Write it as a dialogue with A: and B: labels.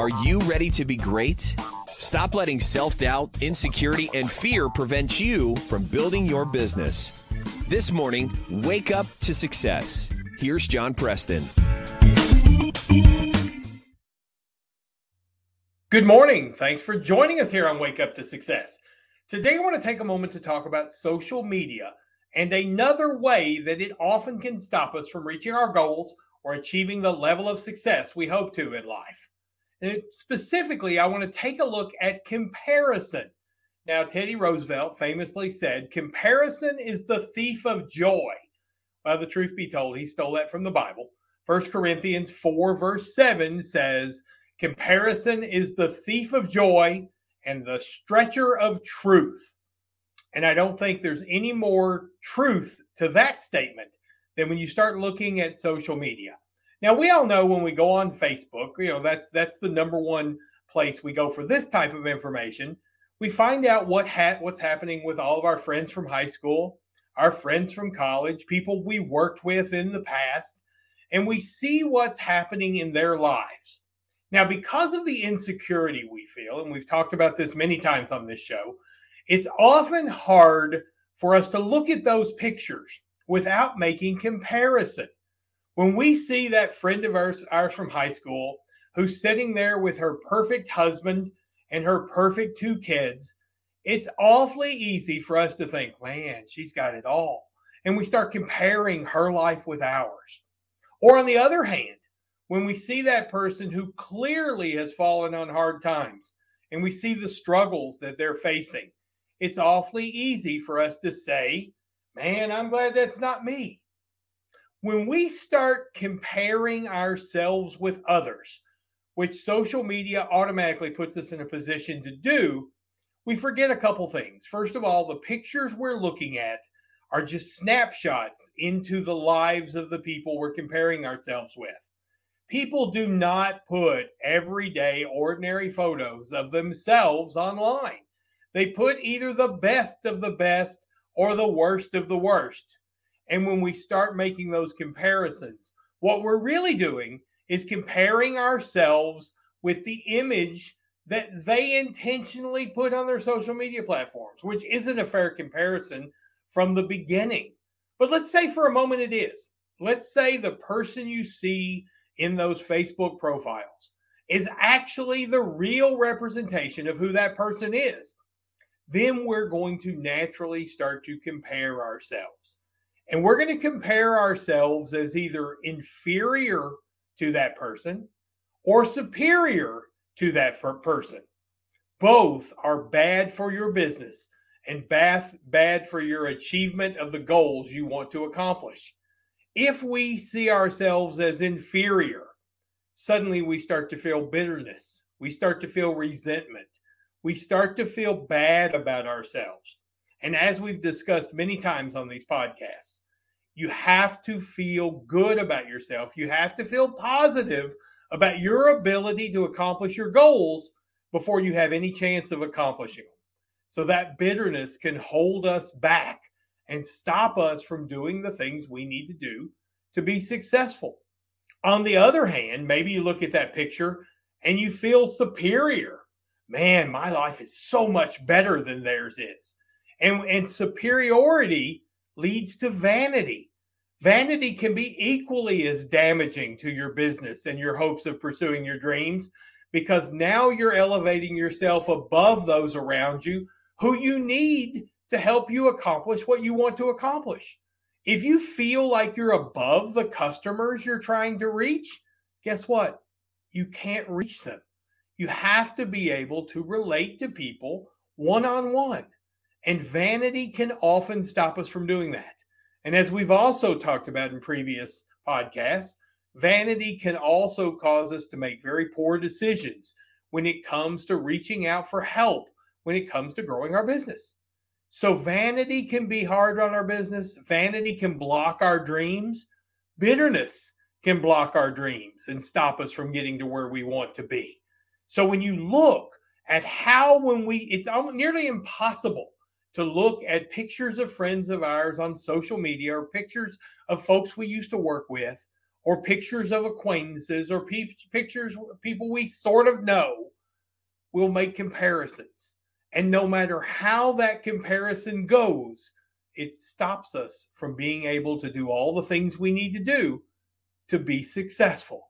A: Are you ready to be great? Stop letting self doubt, insecurity, and fear prevent you from building your business. This morning, wake up to success. Here's John Preston.
B: Good morning. Thanks for joining us here on Wake Up to Success. Today, I want to take a moment to talk about social media and another way that it often can stop us from reaching our goals or achieving the level of success we hope to in life. And specifically, I want to take a look at comparison. Now, Teddy Roosevelt famously said, Comparison is the thief of joy. Well, the truth be told, he stole that from the Bible. 1 Corinthians 4, verse 7 says, Comparison is the thief of joy and the stretcher of truth. And I don't think there's any more truth to that statement than when you start looking at social media. Now we all know when we go on Facebook, you know, that's that's the number one place we go for this type of information. We find out what ha- what's happening with all of our friends from high school, our friends from college, people we worked with in the past, and we see what's happening in their lives. Now, because of the insecurity we feel, and we've talked about this many times on this show, it's often hard for us to look at those pictures without making comparison. When we see that friend of ours, ours from high school who's sitting there with her perfect husband and her perfect two kids, it's awfully easy for us to think, man, she's got it all. And we start comparing her life with ours. Or on the other hand, when we see that person who clearly has fallen on hard times and we see the struggles that they're facing, it's awfully easy for us to say, man, I'm glad that's not me when we start comparing ourselves with others, which social media automatically puts us in a position to do, we forget a couple things. First of all, the pictures we're looking at are just snapshots into the lives of the people we're comparing ourselves with. People do not put everyday, ordinary photos of themselves online. They put either the best of the best or the worst of the worst. And when we start making those comparisons, what we're really doing is comparing ourselves with the image that they intentionally put on their social media platforms, which isn't a fair comparison from the beginning. But let's say for a moment it is. Let's say the person you see in those Facebook profiles is actually the real representation of who that person is. Then we're going to naturally start to compare ourselves. And we're going to compare ourselves as either inferior to that person or superior to that person. Both are bad for your business and bad, bad for your achievement of the goals you want to accomplish. If we see ourselves as inferior, suddenly we start to feel bitterness. We start to feel resentment. We start to feel bad about ourselves. And as we've discussed many times on these podcasts, you have to feel good about yourself. You have to feel positive about your ability to accomplish your goals before you have any chance of accomplishing them. So that bitterness can hold us back and stop us from doing the things we need to do to be successful. On the other hand, maybe you look at that picture and you feel superior man, my life is so much better than theirs is. And, and superiority leads to vanity. Vanity can be equally as damaging to your business and your hopes of pursuing your dreams because now you're elevating yourself above those around you who you need to help you accomplish what you want to accomplish. If you feel like you're above the customers you're trying to reach, guess what? You can't reach them. You have to be able to relate to people one on one. And vanity can often stop us from doing that. And as we've also talked about in previous podcasts, vanity can also cause us to make very poor decisions when it comes to reaching out for help, when it comes to growing our business. So, vanity can be hard on our business, vanity can block our dreams, bitterness can block our dreams and stop us from getting to where we want to be. So when you look at how when we it's nearly impossible to look at pictures of friends of ours on social media or pictures of folks we used to work with or pictures of acquaintances or pe- pictures people we sort of know, we'll make comparisons. And no matter how that comparison goes, it stops us from being able to do all the things we need to do to be successful.